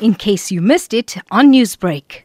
in case you missed it on Newsbreak.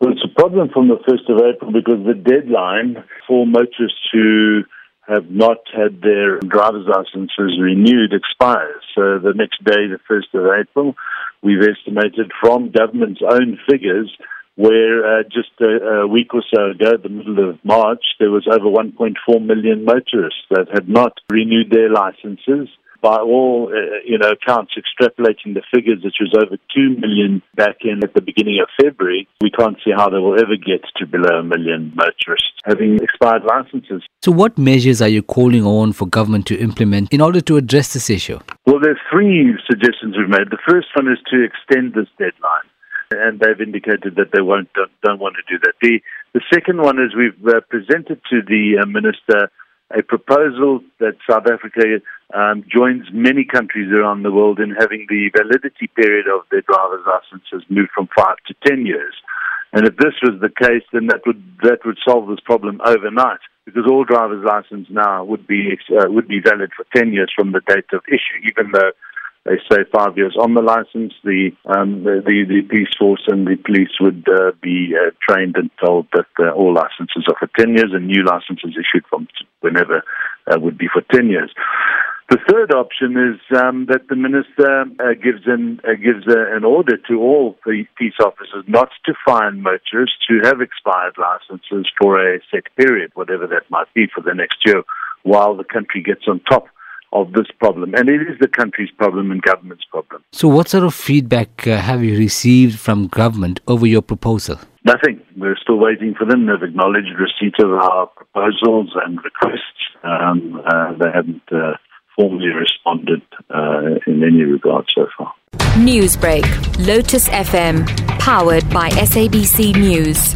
Well, it's a problem from the 1st of April because the deadline for motorists who have not had their driver's licenses renewed expires. So the next day, the 1st of April, we've estimated from government's own figures where uh, just a, a, week or so ago, the middle of March, there was over 1.4 million motorists that had not renewed their licenses by all uh, you know accounts, extrapolating the figures, which was over two million back in at the beginning of February, we can't see how they will ever get to below a million motorists having expired licenses. So, what measures are you calling on for government to implement in order to address this issue? Well, there are three suggestions we've made. The first one is to extend this deadline and they've indicated that they won't don't, don't, want to do that. The the second one is we've uh, presented to the uh, minister a proposal that South Africa um, joins many countries around the world in having the validity period of their driver's licenses moved from five to ten years. And if this was the case, then that would that would solve this problem overnight, because all driver's licenses now would be uh, would be valid for ten years from the date of issue, even though they say five years on the license. The um, the, the, police force and the police would uh, be uh, trained and told that uh, all licenses are for ten years, and new licenses issued from whenever uh, would be for ten years. The third option is um, that the minister uh, gives an uh, gives a, an order to all the peace officers not to fine motorists who have expired licenses for a set period, whatever that might be, for the next year, while the country gets on top of this problem. And it is the country's problem and government's problem. So, what sort of feedback uh, have you received from government over your proposal? Nothing. We're still waiting for them. They've acknowledged receipt of our proposals and requests. Um, uh, they haven't uh, formally responded uh, in any regard so far. Newsbreak, Lotus FM, powered by SABC News.